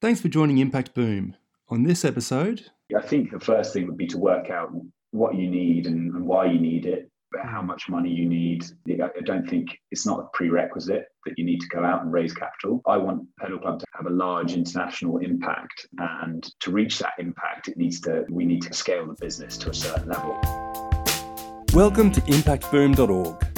Thanks for joining Impact Boom. On this episode, I think the first thing would be to work out what you need and, and why you need it, how much money you need. I don't think it's not a prerequisite that you need to go out and raise capital. I want Pedal Club to have a large international impact, and to reach that impact, it needs to we need to scale the business to a certain level. Welcome to ImpactBoom.org.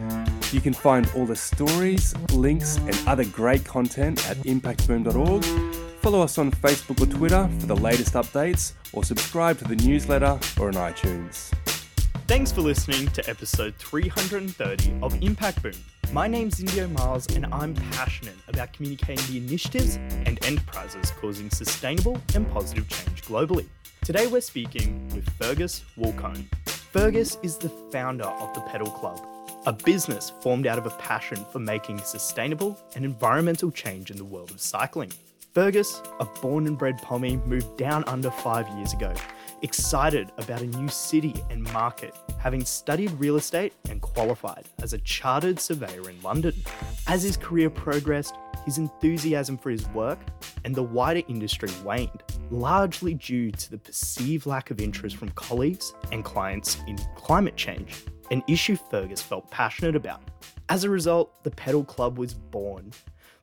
You can find all the stories, links, and other great content at impactboom.org. Follow us on Facebook or Twitter for the latest updates, or subscribe to the newsletter or on iTunes. Thanks for listening to episode 330 of Impact Boom. My name's Indio Miles, and I'm passionate about communicating the initiatives and enterprises causing sustainable and positive change globally. Today we're speaking with Fergus Woolcombe. Fergus is the founder of the Pedal Club, a business formed out of a passion for making sustainable and environmental change in the world of cycling. Fergus, a born and bred Pommy, moved down under five years ago, excited about a new city and market, having studied real estate and qualified as a chartered surveyor in London. As his career progressed, his enthusiasm for his work and the wider industry waned, largely due to the perceived lack of interest from colleagues and clients in climate change, an issue Fergus felt passionate about. As a result, the Pedal Club was born.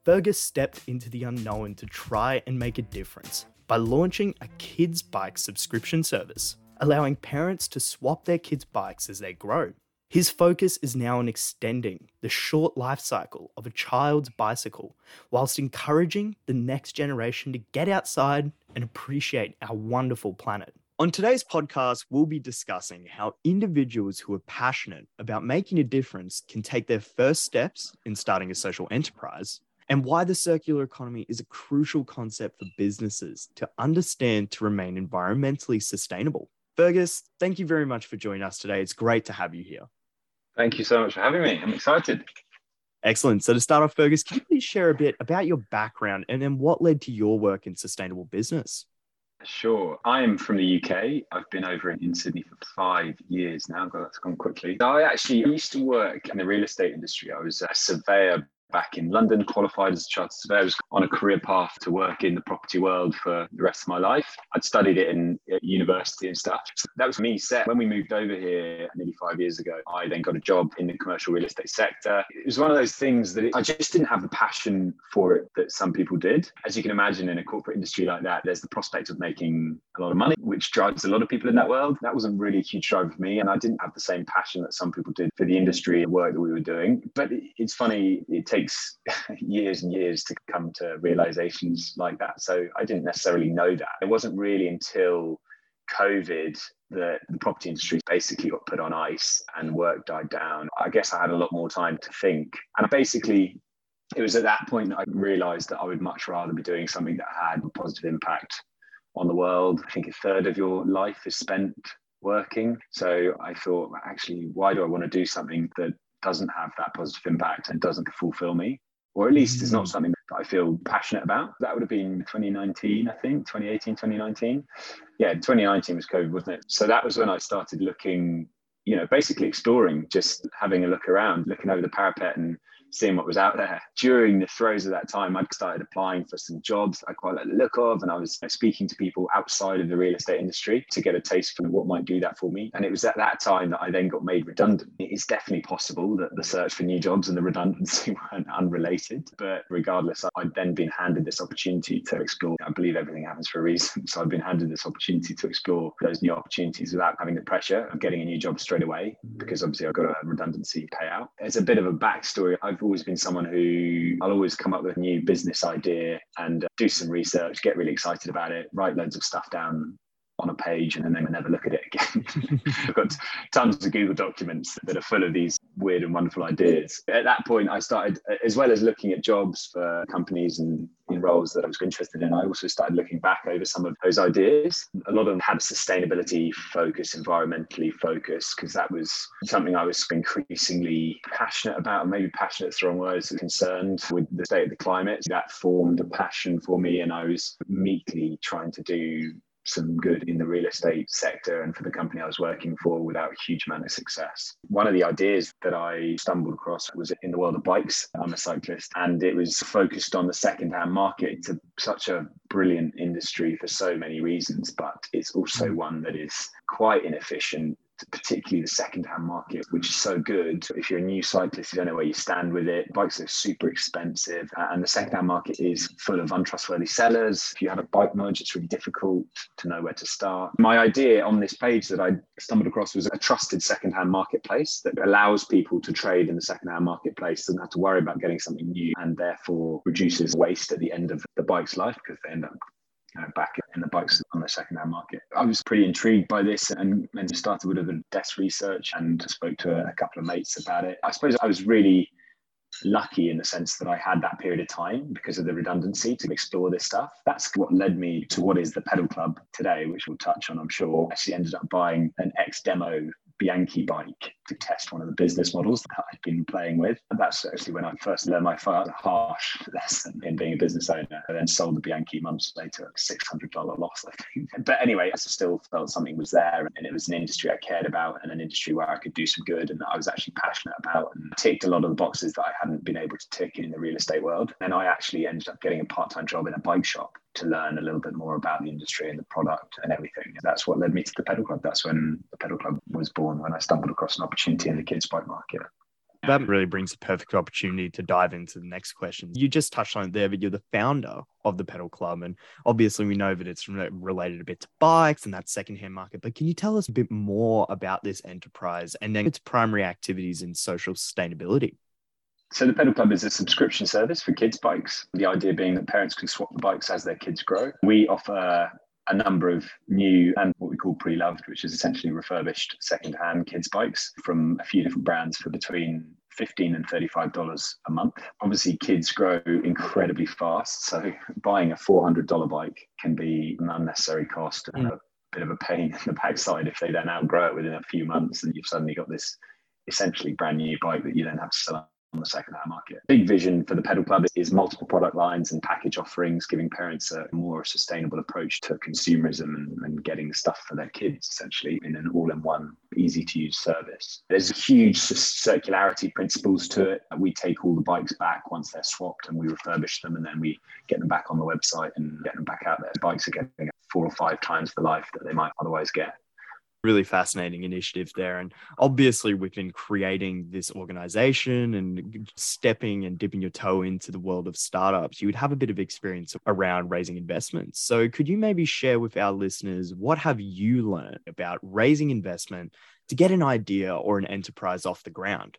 Fergus stepped into the unknown to try and make a difference by launching a kids' bike subscription service, allowing parents to swap their kids' bikes as they grow. His focus is now on extending the short life cycle of a child's bicycle, whilst encouraging the next generation to get outside and appreciate our wonderful planet. On today's podcast, we'll be discussing how individuals who are passionate about making a difference can take their first steps in starting a social enterprise, and why the circular economy is a crucial concept for businesses to understand to remain environmentally sustainable. Fergus, thank you very much for joining us today. It's great to have you here. Thank you so much for having me. I'm excited. Excellent. So, to start off, Fergus, can you please share a bit about your background and then what led to your work in sustainable business? Sure. I'm from the UK. I've been over in, Sydney for five years now. God, that's gone quickly. I actually used to work in the real estate industry. I was a surveyor back in London, qualified as a chartered surveyor, was on a career path to work in the property world for the rest of my life. I'd studied it in university and stuff. So that was me set. When we moved over here nearly five years ago, I then got a job in the commercial real estate sector. It was one of those things that it, I just didn't have the passion for it that some people did. As you can imagine, in a corporate industry like that, there's the prospect of making a lot of money, which drives a lot of people in that world. That wasn't really a huge drive for me. And I didn't have the same passion that some people did for the industry and work that we were doing. But it's funny, it takes takes years and years to come to hmm. realizations like that. So I didn't necessarily know that. It wasn't really until COVID that the property industry basically got put on ice and work died down. I guess I had a lot more time to think. And basically, it was at that point that I realized that I would much rather be doing something that had a positive impact on the world. I think a third of your life is spent working. So I thought, actually, why do I want to do something that doesn't have that positive impact and doesn't fulfill me, or at least it's not mm. something that I feel passionate about. That would have been 2019, I think, 2018, 2019. Yeah, 2019 was COVID, wasn't it? So that was when I started looking, you know, basically exploring, just having a look around, looking over the parapet and seeing what was out there. During the throes of that time, I'd started applying for some jobs I quite like the look of, and I was speaking to people outside of the real estate industry to get a taste for what might do that for me. And it was at that time that I then got made redundant. It's definitely possible that the search for new jobs and the redundancy weren't unrelated, but regardless, I'd then been handed this opportunity to explore. I believe everything happens for a reason. So I've been handed this opportunity to explore those new opportunities without having the pressure of getting a new job straight away, because obviously I've got a redundancy payout. It's a bit of a backstory. I've I've always been someone who I'll always come up with a new business idea and uh, do some research, get really excited about it, write loads of stuff down on a page and then never look at it again. I've got tons of Google documents that are full of these weird and wonderful ideas. At that point, I started, as well as looking at jobs for companies and roles that I was interested in, I also started looking back over some of those ideas. A lot of them had sustainability focus, environmentally focus, because that was something I was increasingly passionate about. Maybe passionate is the wrong word, concerned with the state of the climate. That formed a passion for me, and I was meekly trying to do some good in the real estate sector and for the company I was working for without a huge amount of success. One of the ideas that I stumbled across was in the world of bikes. I'm a cyclist and it was focused on the second-hand market. It's a, such a brilliant industry for so many reasons, but it's also mm. one that is quite inefficient particularly the second-hand market, which is so good. If you're a new cyclist, you don't know where you stand with it. Bikes are super expensive, and the second-hand market is full of untrustworthy sellers. If you have a bike merge, it's really difficult to know where to start. My idea on this page that I stumbled across was a trusted second-hand marketplace that allows people to trade in the second-hand marketplace, doesn't have to worry about getting something new, and therefore reduces waste at the end of the bike's life because they end up you know, back in the bikes on the second-hand market. I was pretty intrigued by this and then started with a bit of desk research and spoke to a, couple of mates about it. I suppose I was really lucky in the sense that I had that period of time because of the redundancy to explore this stuff. That's what led me to what is the Pedal Club today, which we'll touch on, I'm sure. I actually ended up buying an ex demo Bianchi bike to test one of the business models that I've been playing with. And that's actually when I first learned my harsh lesson in being a business owner. and then sold the Bianchi months later at $600 loss, I think. But anyway, I still felt something was there and it was an industry I cared about and an industry where I could do some good and that I was actually passionate about and ticked a lot of the boxes that I hadn't been able to tick in the real estate world. And I actually ended up getting a part-time job in a bike shop to learn a little bit more about the industry and the product and everything. That's what led me to the pedal club. That's when the pedal club was born, when I stumbled across an opportunity in the kids' bike market. That really brings a perfect opportunity to dive into the next question. You just touched on it there, but you're the founder of the Pedal Club. And obviously, we know that it's related a bit to bikes and that secondhand market. But can you tell us a bit more about this enterprise and then its primary activities in social sustainability? So the Pedal Club is a subscription service for kids' bikes. The idea being that parents can swap the bikes as their kids grow. We offer a number of new and what we call pre-loved, which is essentially refurbished second-hand kids' bikes from a few different brands for between 15 and $35 a month. Obviously, kids grow incredibly fast. So buying a $400 bike can be an unnecessary cost and mm. a bit of a pain in the backside if they then outgrow it within a few months and you've suddenly got this essentially brand new bike that you then have to sell on the second-hand market. Big vision for the Pedal Club is multiple product lines and package offerings, giving parents a more sustainable approach to consumerism and, and getting stuff for their kids, essentially, in an all-in-one, easy-to-use service. There's huge circularity principles to it. We take all the bikes back once they're swapped and we refurbish them and then we get them back on the website and get them back out there. Bikes are getting four or five times the life that they might otherwise get really fascinating initiative there. And obviously, within creating this organization and stepping and dipping your toe into the world of startups, you would have a bit of experience around raising investments. So, could you maybe share with our listeners what have you learned about raising investment to get an idea or an enterprise off the ground?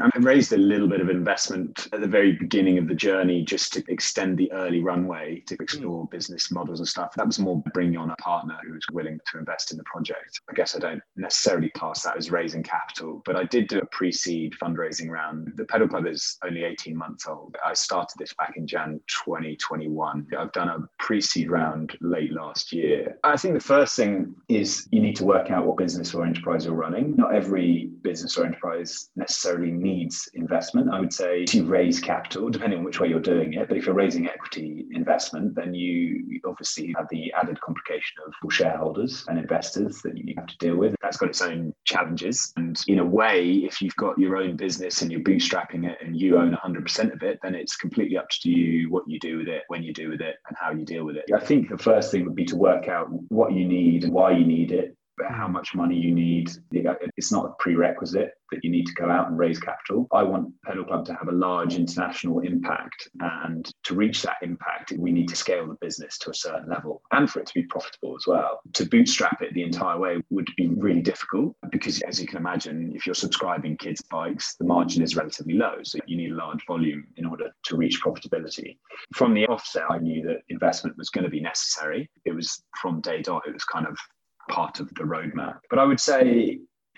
I raised a little bit of investment at the very beginning of the journey just to extend the early runway to explore mm. business models and stuff. That was more bringing on a partner who was willing to invest in the project. I guess I don't necessarily class that as raising capital, but I did do a pre seed fundraising round. The Pedal Club is only 18 months old. I started this back in Jan 2021. I've done a pre seed round late last year. I think the first thing is you need to work out what business or enterprise you're running. Not every business or enterprise necessarily needs needs investment. I would say to raise capital, depending on which way you're doing it. But if you're raising equity investment, then you obviously have the added complication of shareholders and investors that you have to deal with. That's got its own challenges. And in a way, if you've got your own business and you're bootstrapping it and you own 100% of it, then it's completely up to you what you do with it, when you do with it, and how you deal with it. I think the first thing would be to work out what you need and why you need it how much money you need. Uh, it's not a prerequisite that you need to go out and raise capital. I want Pedal Club to have a large international impact. And to reach that impact, we need to scale the business to a certain level and for it to be profitable as well. To bootstrap it the entire way would be really difficult because, as you can imagine, if you're subscribing kids' bikes, the margin is relatively low. So you need a large volume in order to reach profitability. From the offset, I knew that investment was going to be necessary. It was from day dot, it was kind of part of the roadmap. But I would say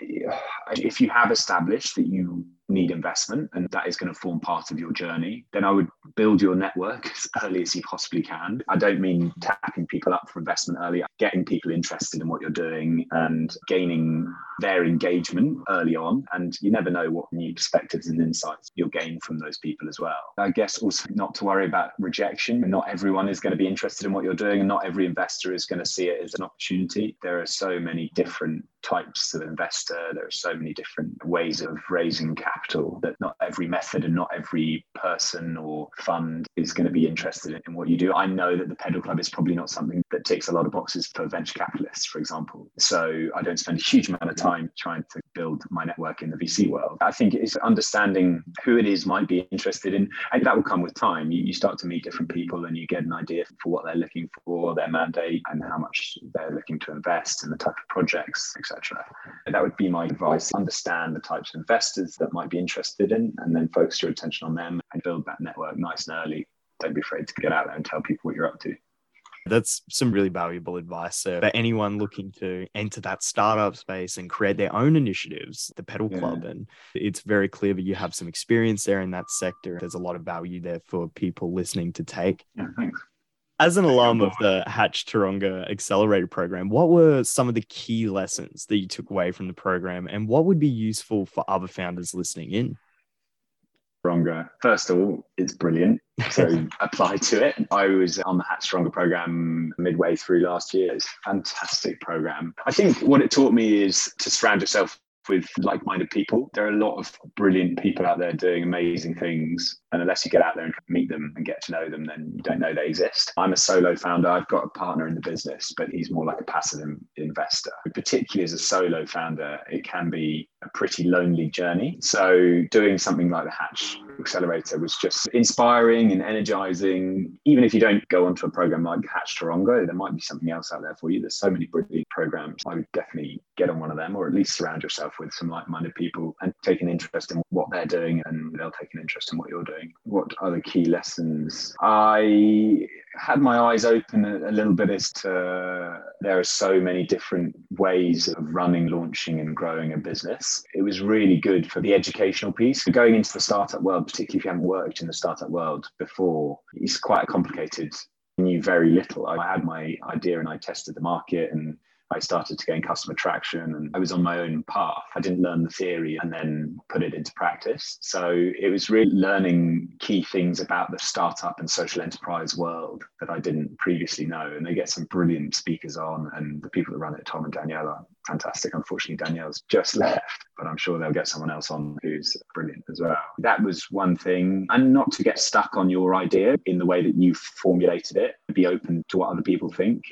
if you have established that you need investment and that is going to form part of your journey, then I would build your network as early as you possibly can. I don't mean tapping people up for investment early, getting people interested in what you're doing and gaining their engagement early on. And you never know what new perspectives and insights you'll gain from those people as well. I guess also not to worry about rejection. Not everyone is going to be interested in what you're doing, and not every investor is going to see it as an opportunity. There are so many different types of investor. There are so many different ways of raising capital that not every method and not every person or fund is going to be interested in what you do. I know that the Pedal Club is probably not something that ticks a lot of boxes for venture capitalists, for example. So I don't spend a huge amount of time trying to build my network in the VC world. I think it's understanding who it is might be interested in, and that will come with time. You, you start to meet different people and you get an idea for what they're looking for, their mandate, and how much they're looking to invest in the type of projects, etc. That would be my advice. Understand the types of investors that might be interested in, and then focus your attention on them and build that network nice and early. Don't be afraid to get out there and tell people what you're up to. That's some really valuable advice for anyone looking to enter that startup space and create their own initiatives, the Pedal yeah. Club. And it's very clear that you have some experience there in that sector. There's a lot of value there for people listening to take. Yeah, thanks. As an alum of the Hatch Taronga Accelerator program, what were some of the key lessons that you took away from the program and what would be useful for other founders listening in? Taronga, first of all, it's brilliant. So apply to it. I was on the Hatch Taronga program midway through last year. It's a fantastic program. I think what it taught me is to surround yourself with like minded people. There are a lot of brilliant people out there doing amazing things. And unless you get out there and meet them and get to know them, then you don't know they exist. I'm a solo founder. I've got a partner in the business, but he's more like a passive investor. Particularly as a solo founder, it can be a pretty lonely journey. So doing something like the Hatch Accelerator was just inspiring and energizing. Even if you don't go onto a program like Hatch Taronga, there might be something else out there for you. There's so many brilliant programs. I would definitely get on one of them or at least surround yourself with some like-minded people and take an interest in what they're doing and they'll take an interest in what you're doing. What other key lessons? I had my eyes open a, little bit as to there are so many different ways of running, launching, and growing a business. It was really good for the educational piece. Going into the startup world, particularly if you haven't worked in the startup world before, it's quite complicated. Knew very little. I had my idea and I tested the market and I started to gain customer traction and I was on my own path. I didn't learn the theory and then put it into practice. So it was really learning key things about the startup and social enterprise world that I didn't previously know. And they get some brilliant speakers on, and the people that run it, Tom and Danielle, are fantastic. Unfortunately, Danielle's just left, but I'm sure they'll get someone else on who's brilliant as well. That was one thing. And not to get stuck on your idea in the way that you formulated it, be open to what other people think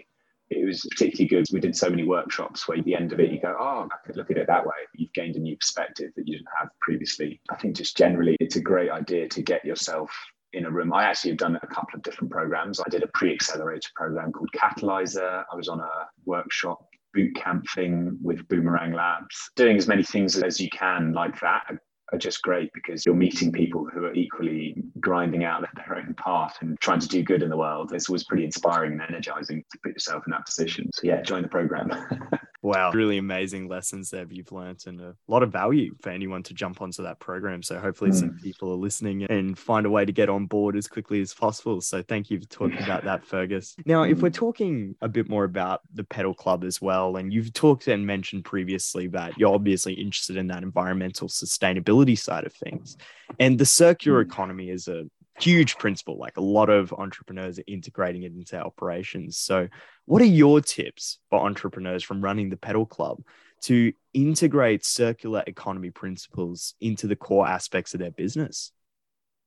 it was particularly good. We did so many workshops where at the end of it, you go, oh, I could look at it that way. You've gained a new perspective that you didn't have previously. I think just generally, it's a great idea to get yourself in a room. I actually have done a couple of different programs. I did a pre accelerator program called Catalysr. I was on a workshop boot camp thing with Boomerang Labs, doing as many things as you can like that are just great because you're meeting people who are equally grinding out their own path and trying to do good in the world. It's always pretty inspiring and energizing to put yourself in that position. So yeah, join the program. wow, really amazing lessons there you've learned and a lot of value for anyone to jump onto that program. So hopefully mm. some people are listening and find a way to get on board as quickly as possible. So thank you for talking about that, Fergus. Now, if we're talking a bit more about the pedal club as well, and you've talked and mentioned previously that you're obviously interested in that environmental sustainability side of things. And the circular hmm. economy is a huge principle. Like a lot of entrepreneurs are integrating it into operations. So, what are your tips for entrepreneurs from running the Pedal Club to integrate circular economy principles into the core aspects of their business?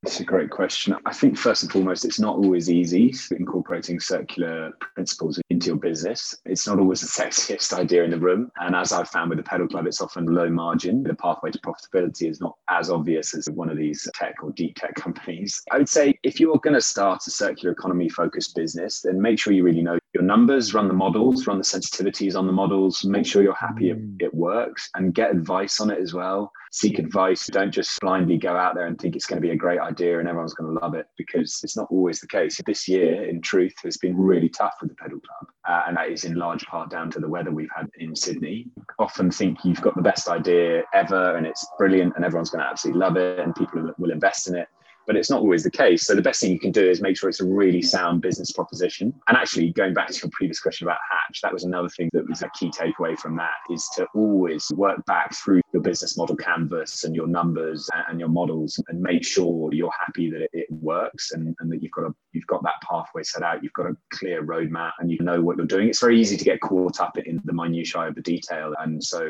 It's a great question. I think first and foremost, it's not always easy incorporating circular principles into your business. It's not always the sexiest idea in the room. And as I've found with the pedal club, it's often low margin. The pathway to profitability is not as obvious as one of these tech or deep tech companies. I would say if you're going to start a circular economy focused business, then make sure you really know your numbers, run the models, run the sensitivities on the models, make sure you're happy it, mm. it, works and get advice on it as well. Seek advice. Don't just blindly go out there and think it's going to be a great idea and everyone's going to love it because it's not always the case. This year, in truth, has been really tough with the pedal club. Uh, and that is in large part down to the weather we've had in Sydney. Often think you've got the best idea ever and it's brilliant and everyone's going to absolutely love it and people will invest in it but it's not always the case. So the best thing you can do is make sure it's a really sound business proposition. And actually, going back to your previous question about Hatch, that was another thing that was a key takeaway from that is to always work back through your business model canvas and your numbers and your models and make sure you're happy that it, works and, and that you've got a you've got that pathway set out. You've got a clear roadmap and you know what you're doing. It's very easy to get caught up in the minutiae of the detail. And so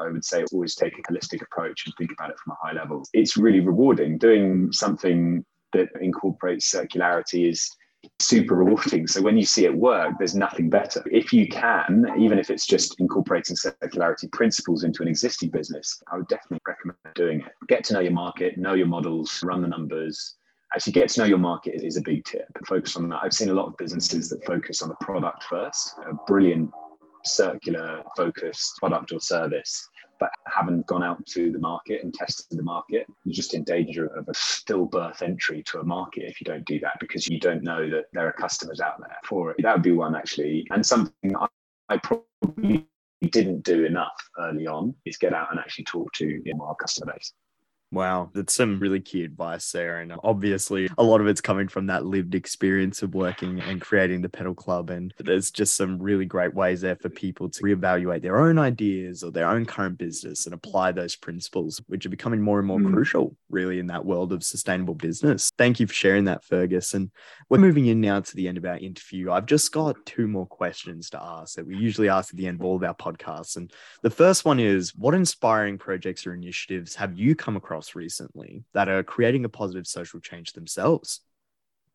I would say always take a holistic approach and think about it from a high level. It's really rewarding doing something something that incorporates circularity is super rewarding. So when you see it work, there's nothing better. If you can, even if it's just incorporating circularity principles into an existing business, I would definitely recommend doing it. Get to know your market, know your models, run the numbers. Actually, get to know your market is a big tip. But focus on that. I've seen a lot of businesses that focus on the product first, a brilliant circular focused product or service but haven't gone out to the market and tested the market, you're just in danger of a stillbirth entry to a market if you don't do that because you don't know that there are customers out there for it. That would be one actually. And something I, I probably didn't do enough early on is get out and actually talk to our customer base. Wow, that's some really key advice there. And obviously, a lot of it's coming from that lived experience of working and creating the pedal club. And there's just some really great ways there for people to reevaluate their own ideas or their own current business and apply those principles, which are becoming more and more mm. crucial, really, in that world of sustainable business. Thank you for sharing that, Fergus. And we're moving in now to the end of our interview. I've just got two more questions to ask that we usually ask at the end of all of our podcasts. And the first one is What inspiring projects or initiatives have you come across? Recently that are creating a positive social change themselves?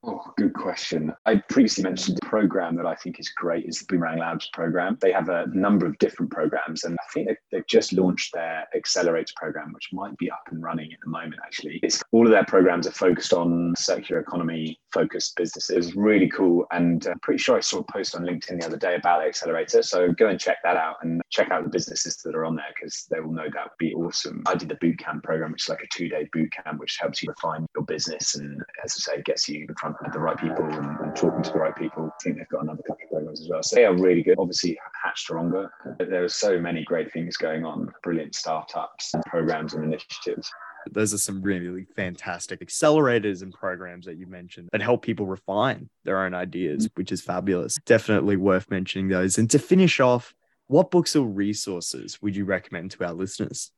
Oh, good question. I previously mentioned program that I think is great is the Boomerang Labs program. They have a number of different programs, and I think they've just launched their accelerator program, which might be up and running at the moment. Actually, it's all of their programs are focused on circular economy focused businesses. Really cool, and I'm pretty sure I saw a post on LinkedIn the other day about the accelerator. So go and check that out and check out the businesses that are on there because they will no doubt be awesome. I did the boot camp program, which is like a two day boot camp, which helps you refine your business and, as I say, gets you in front of the right people and, and, talking to the right people. I think they've got another couple of programs as well. So they are really good. Obviously, Hatch Taronga. There are so many great things going on, brilliant startups and programs and initiatives. Those are some really fantastic accelerators and programs that you mentioned that help people refine their own ideas, which is fabulous. Definitely worth mentioning those. And to finish off, what books or resources would you recommend to our listeners?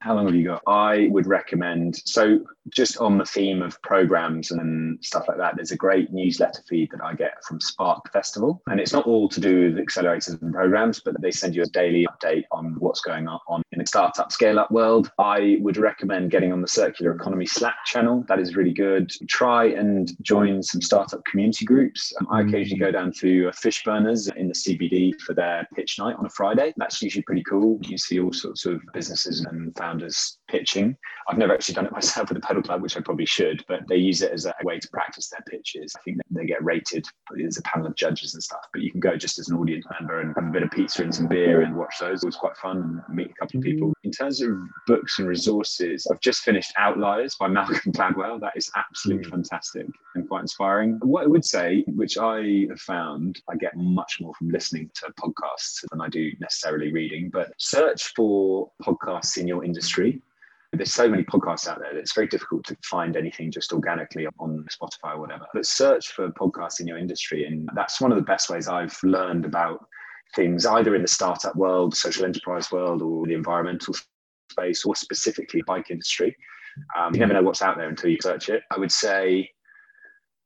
How long have you got? I would recommend. So, just on the theme of programs and stuff like that, there's a great newsletter feed that I get from Spark Festival. And it's not all to do with accelerators and programs, but they send you a daily update on what's going on the startup scale up world. I would recommend getting on the Circular Economy Slack channel. That is really good. Try and join some startup community groups. Um, I occasionally go down to Fishburners in the CBD for their pitch night on a Friday. That's usually pretty cool. You see all sorts of businesses and founders pitching. I've never actually done it myself with a pedal club, which I probably should, but they use it as a way to practice their pitches. I think they get rated. There's a panel of judges and stuff, but you can go just as an audience member and have a bit of pizza and some beer and watch those. It was quite fun and meet a couple of people. In terms of books and resources, I've just finished Outliers by Malcolm Gladwell. That is absolutely mm. fantastic and quite inspiring. What I would say, which I have found, I get much more from listening to podcasts than I do necessarily reading, but search for podcasts in your industry there's so many podcasts out there that it's very difficult to find anything just organically on Spotify or whatever. But search for podcasts in your industry. And that's one of the best ways I've learned about things, either in the startup world, social enterprise world, or the environmental space, or specifically bike industry. Um, you never know what's out there until you search it. I would say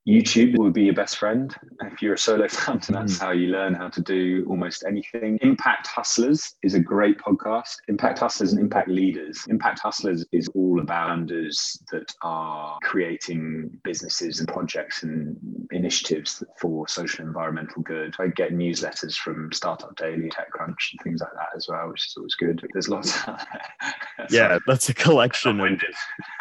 YouTube would be your best friend. If you're a solo founder, that's mm. how you learn how to do almost anything. Impact Hustlers is a great podcast. Impact Hustlers and Impact Leaders. Impact Hustlers is all about founders that are creating businesses and projects and initiatives for social and environmental good. I get newsletters from Startup Daily, TechCrunch, and things like that as well, which is always good. There's lots. yeah, that's a collection of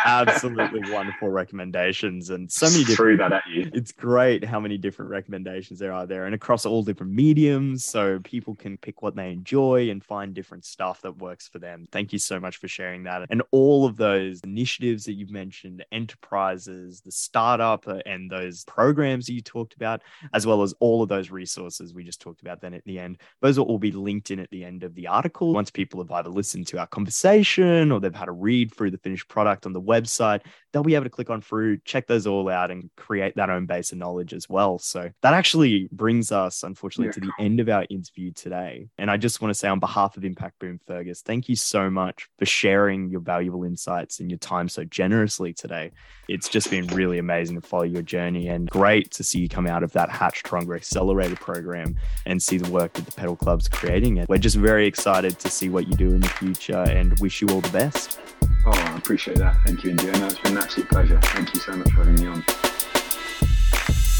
absolutely wonderful recommendations and so many different. Threw that at you. It's great how many different recommendations there are there and across all different mediums. So people can pick what they enjoy and find different stuff that works for them. Thank you so much for sharing that. And all of those initiatives that you've mentioned, enterprises, the startup, uh, and those programs that you talked about, as well as all of those resources we just talked about then at the end, those will all be linked in at the end of the article. Once people have either listened to our conversation or they've had a read through the finished product on the website, they'll be able to click on through, check those all out, and create that own base of knowledge as well. So that actually brings us, unfortunately, yeah. to the end of our interview today. And I just want to say, on behalf of Impact Boom Fergus, thank you so much for sharing your valuable insights and your time so generously today. It's just been really amazing to follow your journey and great to see you come out of that Hatch Taronga Accelerator program and see the work that the Pedal Club's creating. And we're just very excited to see what you do in the future and wish you all the best. Oh, I appreciate that. Thank you, India. No, it's been an absolute pleasure. Thank you so much for having me on.